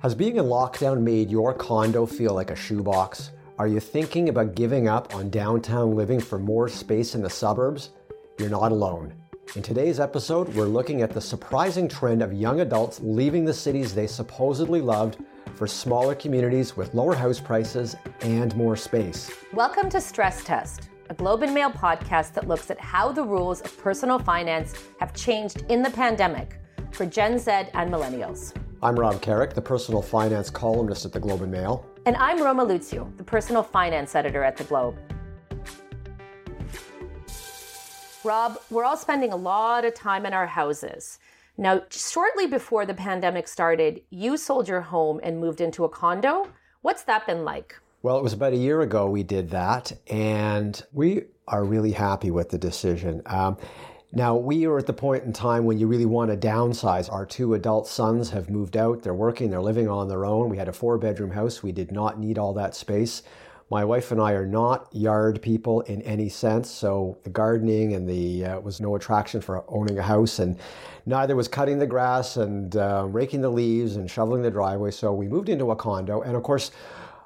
Has being in lockdown made your condo feel like a shoebox? Are you thinking about giving up on downtown living for more space in the suburbs? You're not alone. In today's episode, we're looking at the surprising trend of young adults leaving the cities they supposedly loved for smaller communities with lower house prices and more space. Welcome to Stress Test, a Globe and Mail podcast that looks at how the rules of personal finance have changed in the pandemic for Gen Z and millennials. I'm Rob Carrick, the personal finance columnist at the Globe and Mail. And I'm Roma Luksic, the personal finance editor at the Globe. Rob, we're all spending a lot of time in our houses. Now, shortly before the pandemic started, you sold your home and moved into a condo. What's that been like? Well, it was about a year ago we did that, and we are really happy with the decision. Um, now, we are at the point in time when you really want to downsize. Our two adult sons have moved out, they're working, they're living on their own. We had a four bedroom house, we did not need all that space. My wife and I are not yard people in any sense, so the gardening and the uh, was no attraction for owning a house, and neither was cutting the grass and uh, raking the leaves and shoveling the driveway. So we moved into a condo, and of course,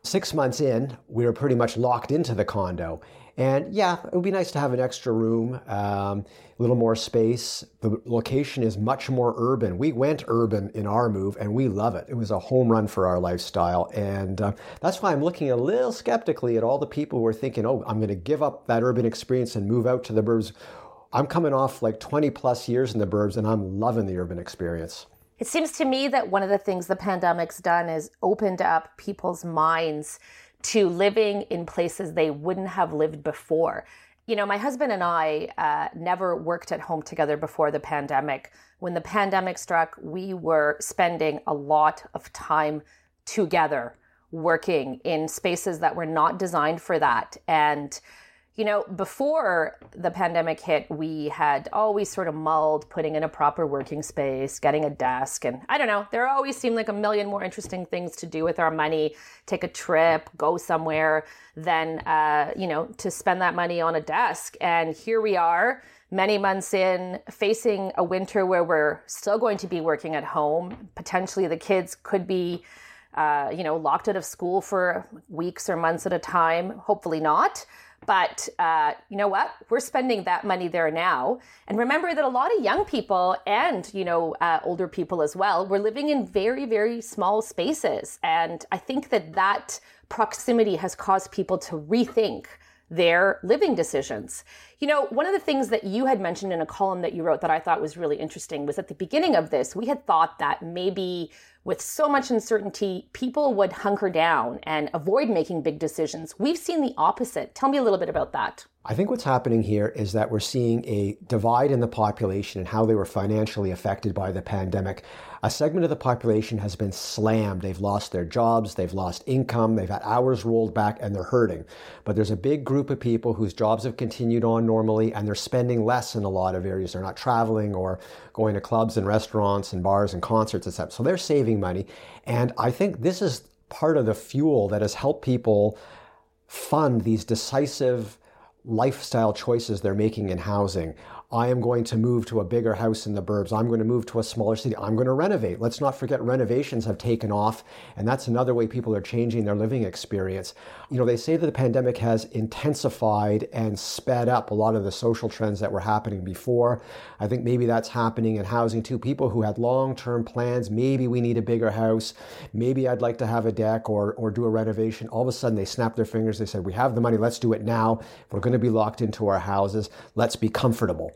six months in, we were pretty much locked into the condo. And yeah, it would be nice to have an extra room, um, a little more space. The location is much more urban. We went urban in our move and we love it. It was a home run for our lifestyle. And uh, that's why I'm looking a little skeptically at all the people who are thinking, oh, I'm going to give up that urban experience and move out to the burbs. I'm coming off like 20 plus years in the burbs and I'm loving the urban experience. It seems to me that one of the things the pandemic's done is opened up people's minds to living in places they wouldn't have lived before. You know, my husband and I uh, never worked at home together before the pandemic. When the pandemic struck, we were spending a lot of time together working in spaces that were not designed for that. And you know, before the pandemic hit, we had always sort of mulled putting in a proper working space, getting a desk, and I don't know, there always seemed like a million more interesting things to do with our money take a trip, go somewhere, than, uh, you know, to spend that money on a desk. And here we are, many months in, facing a winter where we're still going to be working at home. Potentially the kids could be. Uh, you know, locked out of school for weeks or months at a time. Hopefully not. But uh, you know what? We're spending that money there now. And remember that a lot of young people and, you know, uh, older people as well, we're living in very, very small spaces. And I think that that proximity has caused people to rethink their living decisions. You know, one of the things that you had mentioned in a column that you wrote that I thought was really interesting was at the beginning of this, we had thought that maybe with so much uncertainty, people would hunker down and avoid making big decisions. We've seen the opposite. Tell me a little bit about that. I think what's happening here is that we're seeing a divide in the population and how they were financially affected by the pandemic. A segment of the population has been slammed. They've lost their jobs, they've lost income, they've had hours rolled back, and they're hurting. But there's a big group of people whose jobs have continued on normally and they're spending less in a lot of areas. They're not traveling or going to clubs and restaurants and bars and concerts, etc. So they're saving money. And I think this is part of the fuel that has helped people fund these decisive lifestyle choices they're making in housing. I am going to move to a bigger house in the burbs. I'm going to move to a smaller city. I'm going to renovate. Let's not forget renovations have taken off, and that's another way people are changing their living experience. You know, they say that the pandemic has intensified and sped up a lot of the social trends that were happening before. I think maybe that's happening in housing too. People who had long-term plans, maybe we need a bigger house, maybe I'd like to have a deck or or do a renovation. All of a sudden they snap their fingers. They said, "We have the money. Let's do it now. We're going to be locked into our houses. Let's be comfortable."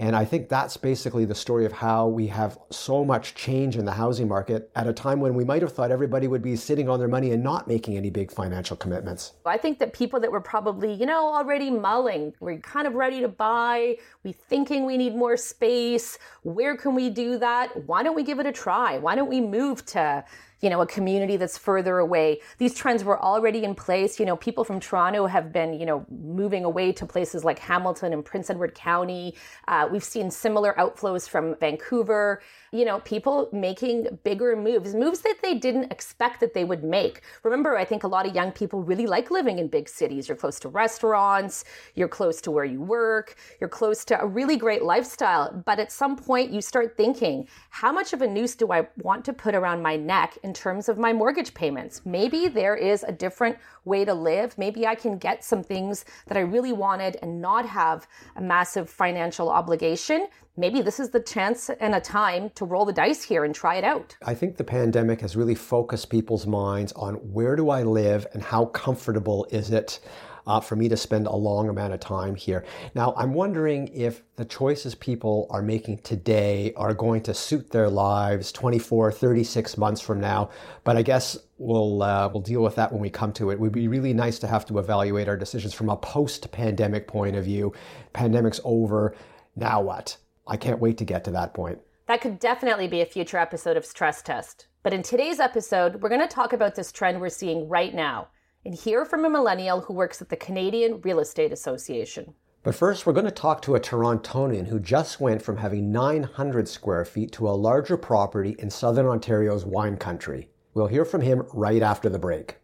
And I think that's basically the story of how we have so much change in the housing market at a time when we might have thought everybody would be sitting on their money and not making any big financial commitments. I think that people that were probably, you know, already mulling, we're kind of ready to buy, we thinking we need more space, where can we do that? Why don't we give it a try? Why don't we move to you know, a community that's further away. These trends were already in place. You know, people from Toronto have been, you know, moving away to places like Hamilton and Prince Edward County. Uh, we've seen similar outflows from Vancouver. You know, people making bigger moves, moves that they didn't expect that they would make. Remember, I think a lot of young people really like living in big cities. You're close to restaurants, you're close to where you work, you're close to a really great lifestyle. But at some point, you start thinking, how much of a noose do I want to put around my neck in terms of my mortgage payments? Maybe there is a different way to live. Maybe I can get some things that I really wanted and not have a massive financial obligation. Maybe this is the chance and a time to roll the dice here and try it out. I think the pandemic has really focused people's minds on where do I live and how comfortable is it uh, for me to spend a long amount of time here. Now, I'm wondering if the choices people are making today are going to suit their lives 24, 36 months from now. But I guess we'll uh, we'll deal with that when we come to it. It would be really nice to have to evaluate our decisions from a post-pandemic point of view. Pandemic's over. Now what? I can't wait to get to that point. That could definitely be a future episode of Stress Test. But in today's episode, we're going to talk about this trend we're seeing right now and hear from a millennial who works at the Canadian Real Estate Association. But first, we're going to talk to a Torontonian who just went from having 900 square feet to a larger property in southern Ontario's wine country. We'll hear from him right after the break.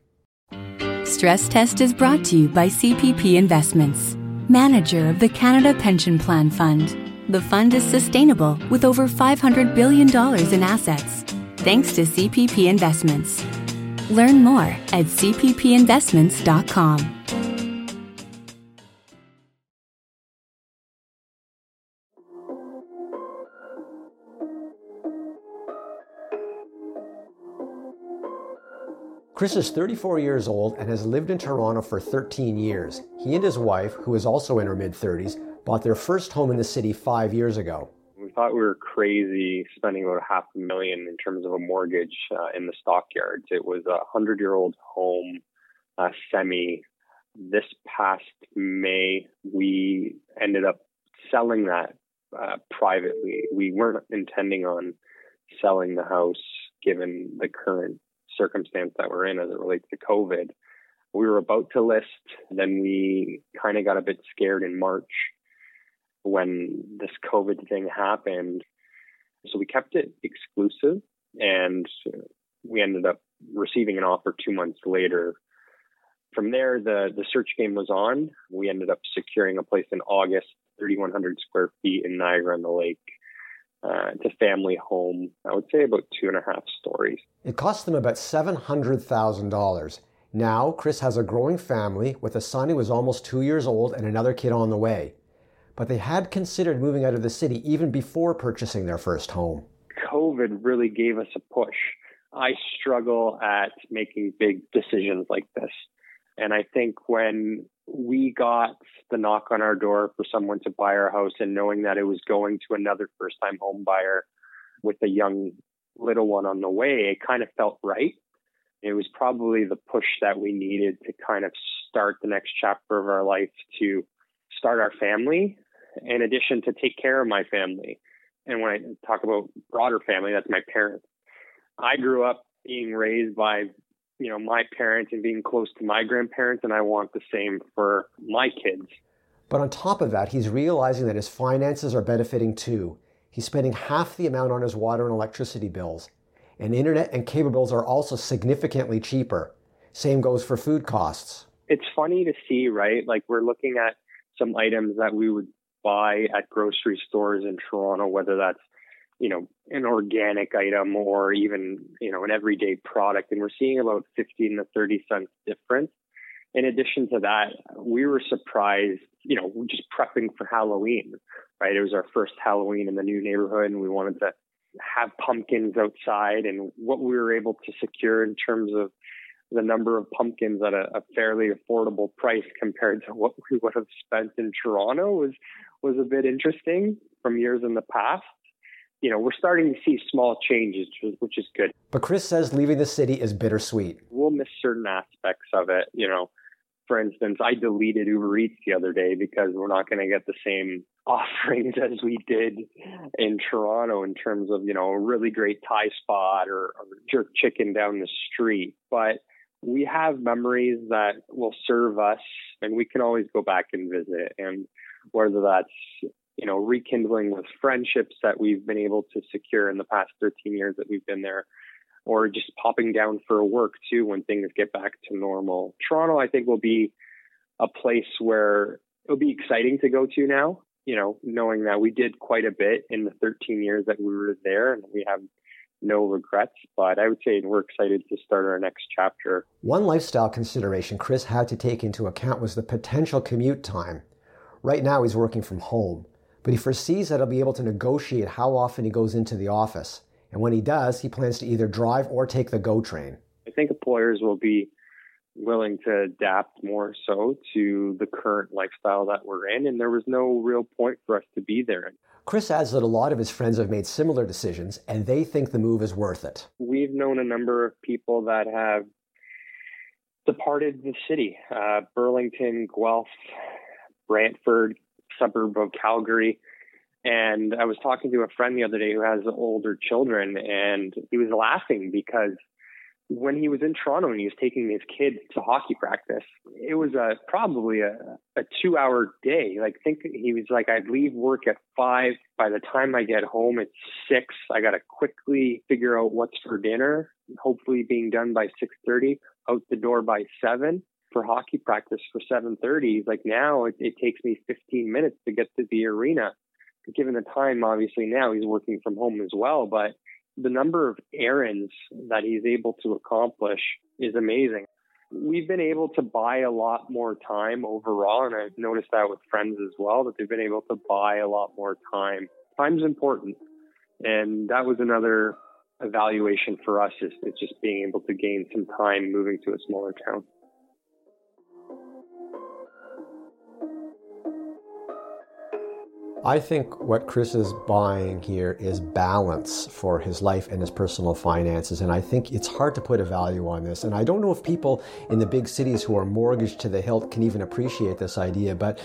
Stress Test is brought to you by CPP Investments, manager of the Canada Pension Plan Fund. The fund is sustainable with over $500 billion in assets. Thanks to CPP Investments. Learn more at cppinvestments.com. Chris is 34 years old and has lived in Toronto for 13 years. He and his wife, who is also in her mid 30s, bought their first home in the city five years ago We thought we were crazy spending about half a million in terms of a mortgage uh, in the stockyards. It was a hundred year old home, uh, semi. This past May, we ended up selling that uh, privately. We weren't intending on selling the house given the current circumstance that we're in as it relates to COVID. We were about to list, then we kind of got a bit scared in March when this COVID thing happened. So we kept it exclusive and we ended up receiving an offer two months later. From there, the, the search game was on. We ended up securing a place in August, 3,100 square feet in Niagara on the Lake. Uh, it's a family home. I would say about two and a half stories. It cost them about $700,000. Now, Chris has a growing family with a son who is almost two years old and another kid on the way but they had considered moving out of the city even before purchasing their first home. COVID really gave us a push. I struggle at making big decisions like this. And I think when we got the knock on our door for someone to buy our house and knowing that it was going to another first time home buyer with a young little one on the way, it kind of felt right. It was probably the push that we needed to kind of start the next chapter of our life to start our family in addition to take care of my family. And when I talk about broader family, that's my parents. I grew up being raised by, you know, my parents and being close to my grandparents, and I want the same for my kids. But on top of that, he's realizing that his finances are benefiting too. He's spending half the amount on his water and electricity bills. And internet and cable bills are also significantly cheaper. Same goes for food costs. It's funny to see, right? Like we're looking at some items that we would buy at grocery stores in Toronto, whether that's you know an organic item or even you know an everyday product, and we're seeing about 15 to 30 cents difference. In addition to that, we were surprised, you know, we're just prepping for Halloween, right? It was our first Halloween in the new neighborhood, and we wanted to have pumpkins outside, and what we were able to secure in terms of the number of pumpkins at a, a, fairly affordable price compared to what we would have spent in Toronto was was a bit interesting from years in the past. You know, we're starting to see small changes, which is good. But Chris says leaving the city is bittersweet. We'll miss certain aspects of it. You know, for instance, I deleted Uber Eats the other day because we're not going to get the same offerings as we did in Toronto in terms of, you know, a really great Thai spot or, or jerk chicken down the street. But we have memories that will serve us and we can always go back and visit. And whether that's you know, rekindling with friendships that we've been able to secure in the past 13 years that we've been there, or just popping down for work too when things get back to normal. Toronto, I think, will be a place where it'll be exciting to go to now, you know, knowing that we did quite a bit in the 13 years that we were there and we have no regrets. But I would say we're excited to start our next chapter. One lifestyle consideration Chris had to take into account was the potential commute time. Right now, he's working from home, but he foresees that he'll be able to negotiate how often he goes into the office. And when he does, he plans to either drive or take the GO train. I think employers will be willing to adapt more so to the current lifestyle that we're in, and there was no real point for us to be there. Chris adds that a lot of his friends have made similar decisions, and they think the move is worth it. We've known a number of people that have departed the city uh, Burlington, Guelph, Brantford, suburb of Calgary. And I was talking to a friend the other day who has older children, and he was laughing because when he was in Toronto and he was taking his kid to hockey practice, it was a probably a, a two hour day. Like think he was like, I'd leave work at five. By the time I get home, it's six. I got to quickly figure out what's for dinner. Hopefully being done by 630 out the door by seven for hockey practice for 730. Like now it, it takes me 15 minutes to get to the arena. Given the time, obviously now he's working from home as well, but the number of errands that he's able to accomplish is amazing. We've been able to buy a lot more time overall, and I've noticed that with friends as well, that they've been able to buy a lot more time. Time's important. And that was another evaluation for us is, is just being able to gain some time moving to a smaller town. I think what Chris is buying here is balance for his life and his personal finances. And I think it's hard to put a value on this. And I don't know if people in the big cities who are mortgaged to the hilt can even appreciate this idea. But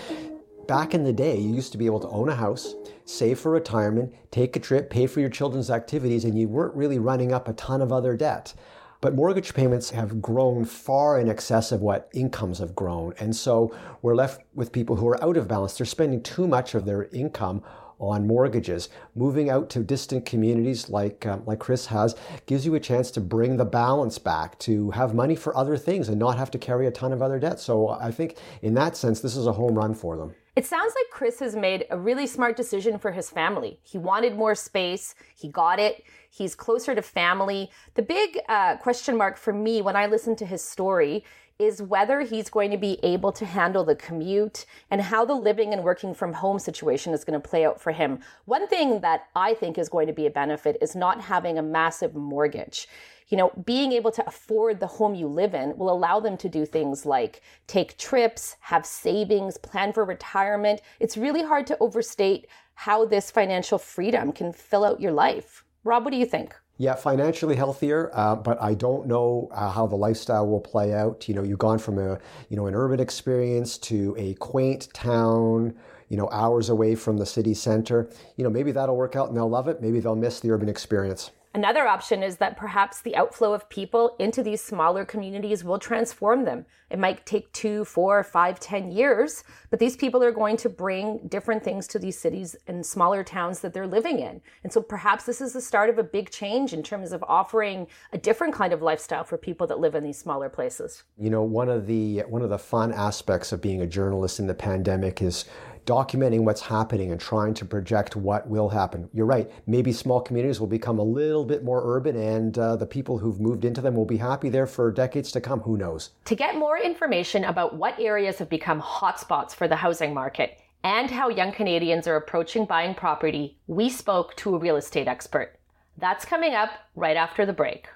back in the day, you used to be able to own a house, save for retirement, take a trip, pay for your children's activities, and you weren't really running up a ton of other debt. But mortgage payments have grown far in excess of what incomes have grown. And so we're left with people who are out of balance. They're spending too much of their income on mortgages. Moving out to distant communities like um, like Chris has gives you a chance to bring the balance back, to have money for other things and not have to carry a ton of other debt. So I think in that sense, this is a home run for them. It sounds like Chris has made a really smart decision for his family. He wanted more space, he got it, he's closer to family. The big uh, question mark for me when I listen to his story is whether he's going to be able to handle the commute and how the living and working from home situation is going to play out for him. One thing that I think is going to be a benefit is not having a massive mortgage you know, being able to afford the home you live in will allow them to do things like take trips, have savings, plan for retirement. It's really hard to overstate how this financial freedom can fill out your life. Rob, what do you think? Yeah, financially healthier, uh, but I don't know uh, how the lifestyle will play out. You know, you've gone from a you know an urban experience to a quaint town, you know, hours away from the city center. You know, maybe that'll work out and they'll love it. Maybe they'll miss the urban experience. Another option is that perhaps the outflow of people into these smaller communities will transform them. It might take two, four, five, ten years, but these people are going to bring different things to these cities and smaller towns that they're living in. And so perhaps this is the start of a big change in terms of offering a different kind of lifestyle for people that live in these smaller places. You know, one of the one of the fun aspects of being a journalist in the pandemic is documenting what's happening and trying to project what will happen. You're right. Maybe small communities will become a little bit more urban and uh, the people who've moved into them will be happy there for decades to come. Who knows? To get more information about what areas have become hotspots for the housing market and how young Canadians are approaching buying property, we spoke to a real estate expert. That's coming up right after the break.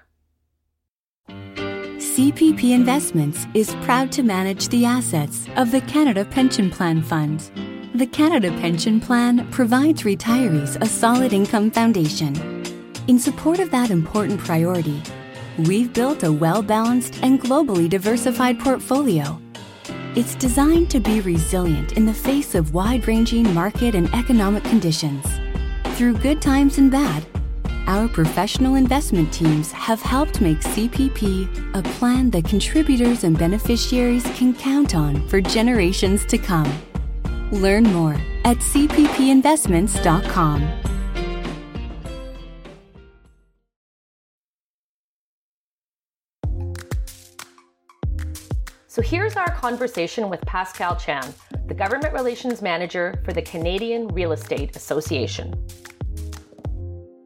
CPP Investments is proud to manage the assets of the Canada Pension Plan Fund. The Canada Pension Plan provides retirees a solid income foundation. In support of that important priority, we've built a well balanced and globally diversified portfolio. It's designed to be resilient in the face of wide ranging market and economic conditions. Through good times and bad, our professional investment teams have helped make CPP a plan that contributors and beneficiaries can count on for generations to come. Learn more at cppinvestments.com. So here's our conversation with Pascal Chan, the Government Relations Manager for the Canadian Real Estate Association.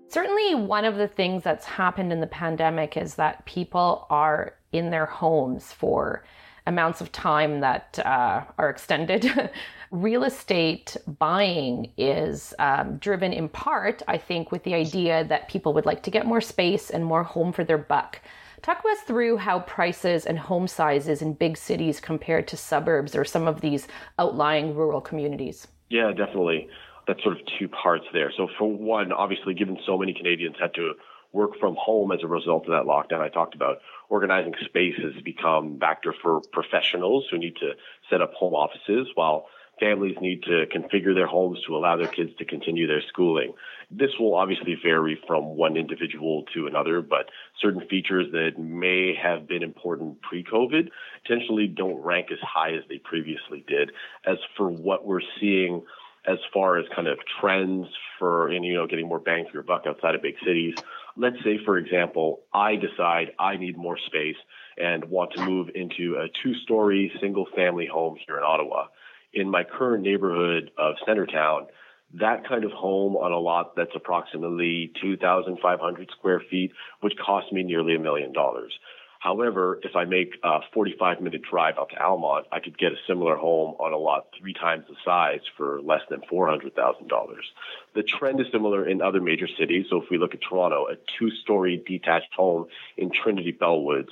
Certainly, one of the things that's happened in the pandemic is that people are in their homes for amounts of time that uh, are extended. Real estate buying is um, driven in part, I think, with the idea that people would like to get more space and more home for their buck. Talk us through how prices and home sizes in big cities compared to suburbs or some of these outlying rural communities. Yeah, definitely. That's sort of two parts there. So, for one, obviously, given so many Canadians had to work from home as a result of that lockdown, I talked about organizing space has become factor for professionals who need to set up home offices while families need to configure their homes to allow their kids to continue their schooling. This will obviously vary from one individual to another, but certain features that may have been important pre-COVID potentially don't rank as high as they previously did. As for what we're seeing as far as kind of trends for, and, you know, getting more bang for your buck outside of big cities, let's say, for example, I decide I need more space and want to move into a two-story single family home here in Ottawa in my current neighborhood of Centretown, that kind of home on a lot that's approximately 2,500 square feet would cost me nearly a million dollars. However, if I make a 45 minute drive out to Almonte, I could get a similar home on a lot three times the size for less than $400,000. The trend is similar in other major cities. So if we look at Toronto, a two story detached home in Trinity Bellwoods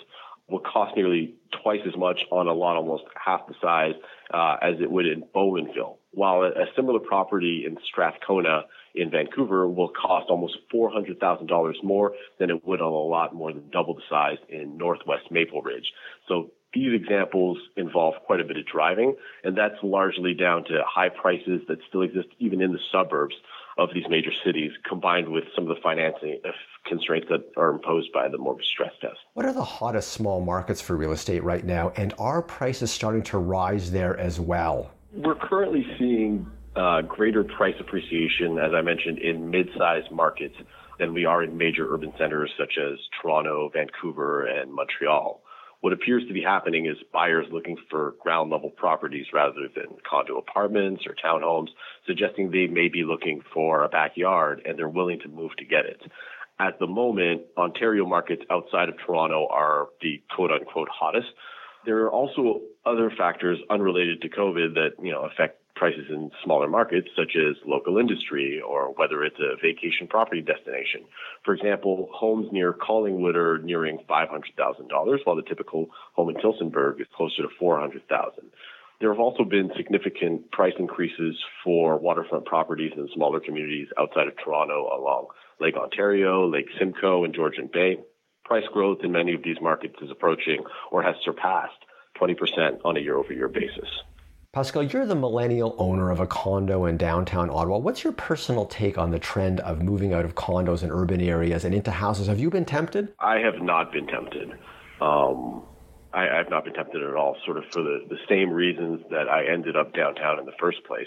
will cost nearly twice as much on a lot almost half the size uh, as it would in Bowmanville. While a, a similar property in Strathcona in Vancouver will cost almost $400,000 more than it would on a lot more than double the size in Northwest Maple Ridge. So these examples involve quite a bit of driving, and that's largely down to high prices that still exist even in the suburbs of these major cities, combined with some of the financing constraints that are imposed by the mortgage stress test. What are the hottest small markets for real estate right now, and are prices starting to rise there as well? We're currently seeing uh, greater price appreciation, as I mentioned, in mid-sized markets than we are in major urban centers such as Toronto, Vancouver, and Montreal. What appears to be happening is buyers looking for ground level properties rather than condo apartments or townhomes, suggesting they may be looking for a backyard and they're willing to move to get it. At the moment, Ontario markets outside of Toronto are the quote unquote hottest. There are also other factors unrelated to COVID that, you know, affect prices in smaller markets, such as local industry or whether it's a vacation property destination. For example, homes near Collingwood are nearing $500,000, while the typical home in Tillsonburg is closer to 400,000. There have also been significant price increases for waterfront properties in smaller communities outside of Toronto along Lake Ontario, Lake Simcoe, and Georgian Bay. Price growth in many of these markets is approaching or has surpassed 20% on a year over year basis. Pascal, you're the millennial owner of a condo in downtown Ottawa. What's your personal take on the trend of moving out of condos in urban areas and into houses? Have you been tempted? I have not been tempted. Um, I, have not been tempted at all, sort of for the, the same reasons that I ended up downtown in the first place.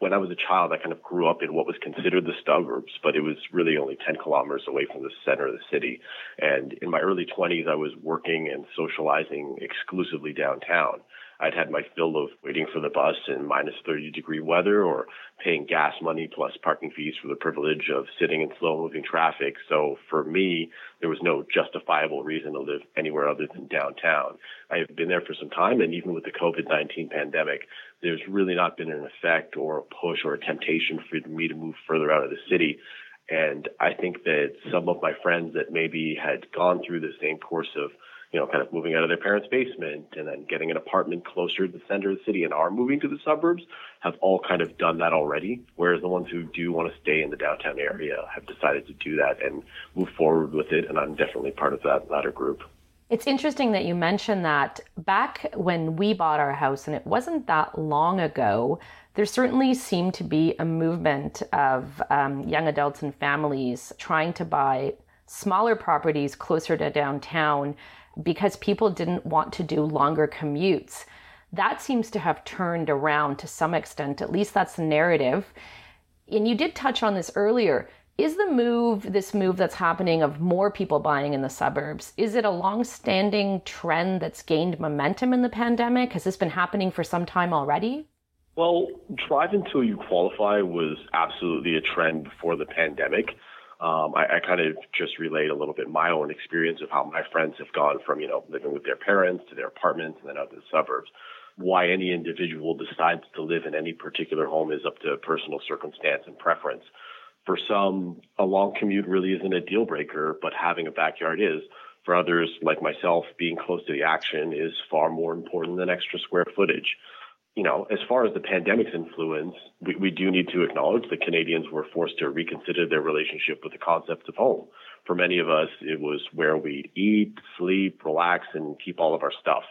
When I was a child, I kind of grew up in what was considered the suburbs, but it was really only 10 kilometers away from the center of the city. And in my early 20s, I was working and socializing exclusively downtown. I'd had my fill of waiting for the bus in minus 30 degree weather or paying gas money plus parking fees for the privilege of sitting in slow moving traffic. So for me, there was no justifiable reason to live anywhere other than downtown. I have been there for some time and even with the COVID-19 pandemic, there's really not been an effect or a push or a temptation for me to move further out of the city. And I think that some of my friends that maybe had gone through the same course of you know, kind of moving out of their parents' basement and then getting an apartment closer to the center of the city and are moving to the suburbs have all kind of done that already. Whereas the ones who do want to stay in the downtown area have decided to do that and move forward with it. And I'm definitely part of that latter group. It's interesting that you mentioned that back when we bought our house, and it wasn't that long ago, there certainly seemed to be a movement of um, young adults and families trying to buy smaller properties closer to downtown because people didn't want to do longer commutes. That seems to have turned around to some extent. At least that's the narrative. And you did touch on this earlier. Is the move, this move that's happening of more people buying in the suburbs, is it a long-standing trend that's gained momentum in the pandemic? Has this been happening for some time already? Well, drive until you qualify was absolutely a trend before the pandemic. Um, I, I kind of just relayed a little bit my own experience of how my friends have gone from, you know, living with their parents to their apartments and then out to the suburbs. Why any individual decides to live in any particular home is up to personal circumstance and preference. For some, a long commute really isn't a deal breaker, but having a backyard is. For others, like myself, being close to the action is far more important than extra square footage you know, as far as the pandemic's influence, we, we do need to acknowledge that Canadians were forced to reconsider their relationship with the concept of home. For many of us, it was where we'd eat, sleep, relax, and keep all of our stuff.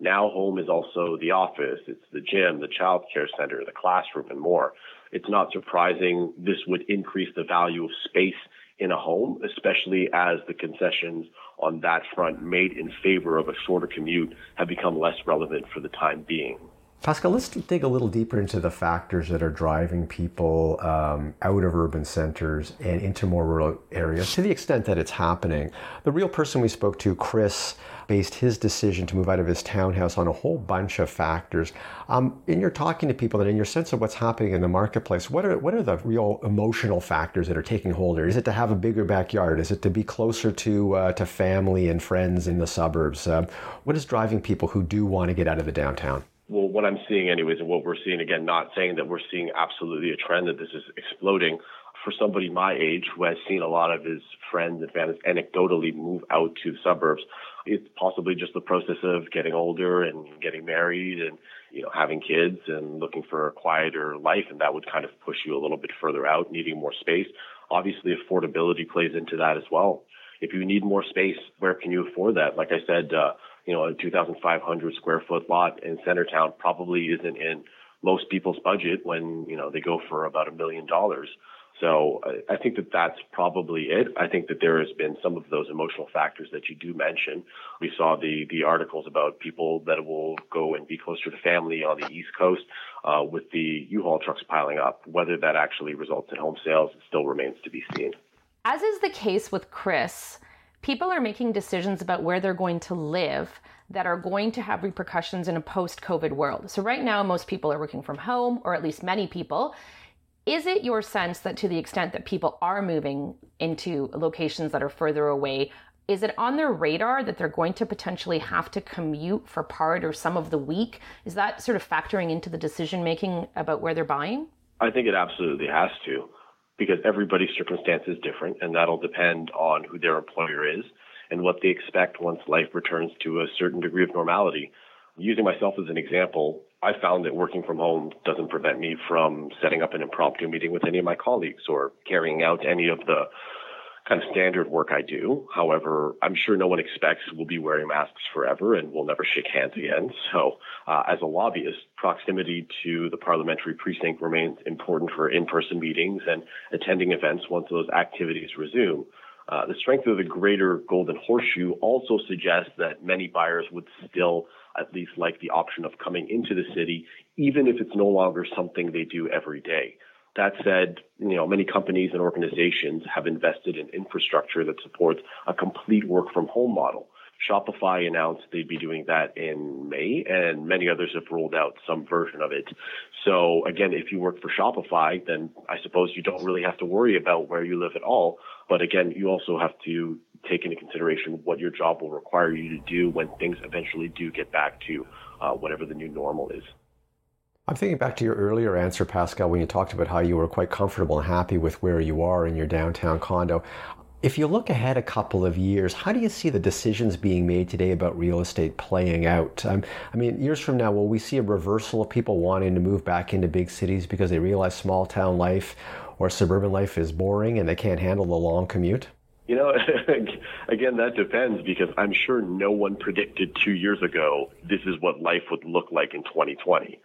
Now home is also the office, it's the gym, the child care center, the classroom, and more. It's not surprising this would increase the value of space in a home, especially as the concessions on that front made in favor of a shorter commute have become less relevant for the time being. Pascal, let's dig a little deeper into the factors that are driving people um, out of urban centers and into more rural areas to the extent that it's happening. The real person we spoke to, Chris, based his decision to move out of his townhouse on a whole bunch of factors. Um, in your talking to people and in your sense of what's happening in the marketplace, what are what are the real emotional factors that are taking hold? Is it to have a bigger backyard? Is it to be closer to uh, to family and friends in the suburbs? Um, what is driving people who do want to get out of the downtown? Well, what I'm seeing, anyways, and what we're seeing again, not saying that we're seeing absolutely a trend that this is exploding. For somebody my age who has seen a lot of his friends and fans anecdotally move out to the suburbs, it's possibly just the process of getting older and getting married and you know having kids and looking for a quieter life, and that would kind of push you a little bit further out, needing more space. Obviously, affordability plays into that as well. If you need more space, where can you afford that? Like I said. Uh, you know, a 2,500 square foot lot in Centretown probably isn't in most people's budget when, you know, they go for about a million dollars. So I think that that's probably it. I think that there has been some of those emotional factors that you do mention. We saw the the articles about people that will go and be closer to family on the East Coast uh, with the U-Haul trucks piling up. Whether that actually results in home sales still remains to be seen. As is the case with Chris, people are making decisions about where they're going to live that are going to have repercussions in a post COVID world. So, right now, most people are working from home, or at least many people. Is it your sense that to the extent that people are moving into locations that are further away, is it on their radar that they're going to potentially have to commute for part or some of the week? Is that sort of factoring into the decision making about where they're buying? I think it absolutely has to because everybody's circumstance is different and that'll depend on who their employer is and what they expect once life returns to a certain degree of normality. Using myself as an example, I found that working from home doesn't prevent me from setting up an impromptu meeting with any of my colleagues or carrying out any of the kind of standard work I do. However, I'm sure no one expects we'll be wearing masks forever and we'll never shake hands again. So, uh, as a lobbyist, proximity to the parliamentary precinct remains important for in-person meetings and attending events once those activities resume. Uh, the strength of the greater Golden Horseshoe also suggests that many buyers would still at least like the option of coming into the city, even if it's no longer something they do every day. That said, you know, many companies and organizations have invested in infrastructure that supports a complete work from home model. Shopify announced they'd be doing that in May, and many others have rolled out some version of it. So again, if you work for Shopify, then I suppose you don't really have to worry about where you live at all. But again, you also have to take into consideration what your job will require you to do when things eventually do get back to uh, whatever the new normal is. I'm thinking back to your earlier answer, Pascal, when you talked about how you were quite comfortable and happy with where you are in your downtown condo. If you look ahead a couple of years, how do you see the decisions being made today about real estate playing out? Um, I mean, years from now, will we see a reversal of people wanting to move back into big cities because they realize small town life or suburban life is boring and they can't handle the long commute? You know, again, that depends because I'm sure no one predicted two years ago this is what life would look like in 2020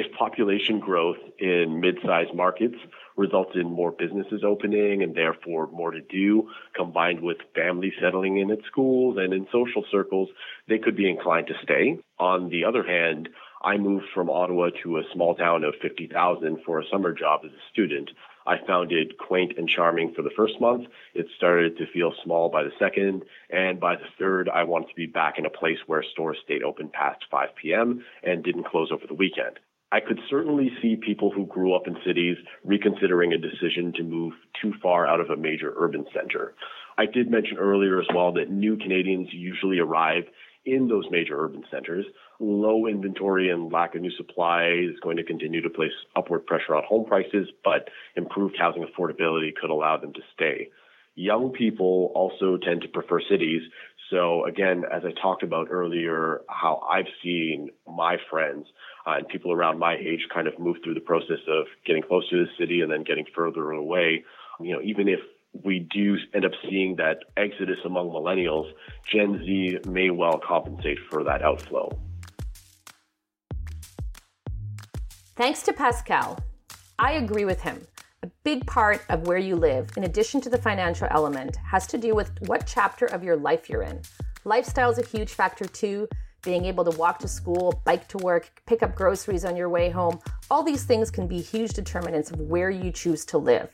if population growth in mid-sized markets results in more businesses opening and therefore more to do, combined with families settling in at schools and in social circles, they could be inclined to stay. On the other hand, I moved from Ottawa to a small town of 50,000 for a summer job as a student. I found it quaint and charming for the first month. It started to feel small by the second. And by the third, I wanted to be back in a place where stores stayed open past 5 p.m. and didn't close over the weekend. I could certainly see people who grew up in cities reconsidering a decision to move too far out of a major urban center. I did mention earlier as well that new Canadians usually arrive in those major urban centers. Low inventory and lack of new supply is going to continue to place upward pressure on home prices, but improved housing affordability could allow them to stay. Young people also tend to prefer cities. So again, as I talked about earlier, how I've seen my friends uh, and people around my age kind of move through the process of getting close to the city and then getting further away. You know, even if we do end up seeing that exodus among millennials, Gen Z may well compensate for that outflow. Thanks to Pascal. I agree with him. A big part of where you live, in addition to the financial element, has to do with what chapter of your life you're in. Lifestyle is a huge factor too. Being able to walk to school, bike to work, pick up groceries on your way home, all these things can be huge determinants of where you choose to live.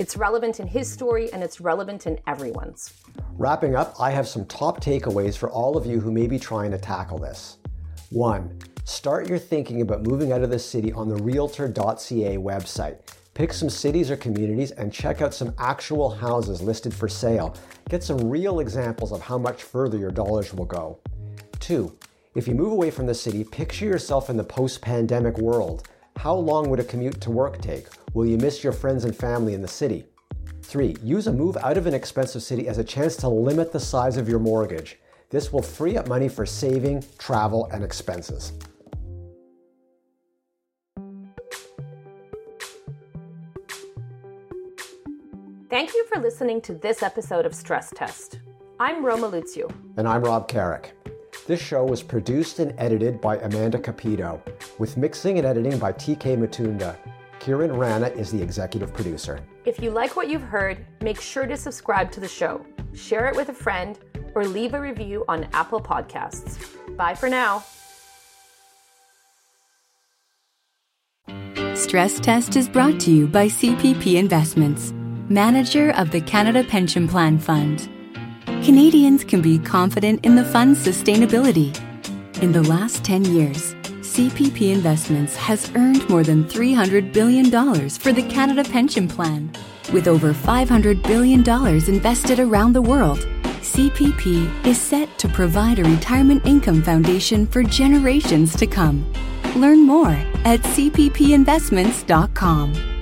It's relevant in his story and it's relevant in everyone's. Wrapping up, I have some top takeaways for all of you who may be trying to tackle this. One, start your thinking about moving out of the city on the realtor.ca website. Pick some cities or communities and check out some actual houses listed for sale. Get some real examples of how much further your dollars will go. Two, if you move away from the city, picture yourself in the post pandemic world. How long would a commute to work take? Will you miss your friends and family in the city? Three, use a move out of an expensive city as a chance to limit the size of your mortgage. This will free up money for saving, travel, and expenses. Thank you for listening to this episode of Stress Test. I'm Roma Luksic. And I'm Rob Carrick. This show was produced and edited by Amanda Capito, with mixing and editing by TK Matunda. Kiran Rana is the executive producer. If you like what you've heard, make sure to subscribe to the show, share it with a friend, or leave a review on Apple Podcasts. Bye for now. Stress Test is brought to you by CPP Investments, manager of the Canada Pension Plan Fund. Canadians can be confident in the fund's sustainability. In the last 10 years, CPP Investments has earned more than $300 billion for the Canada Pension Plan. With over $500 billion invested around the world, CPP is set to provide a retirement income foundation for generations to come. Learn more at cppinvestments.com.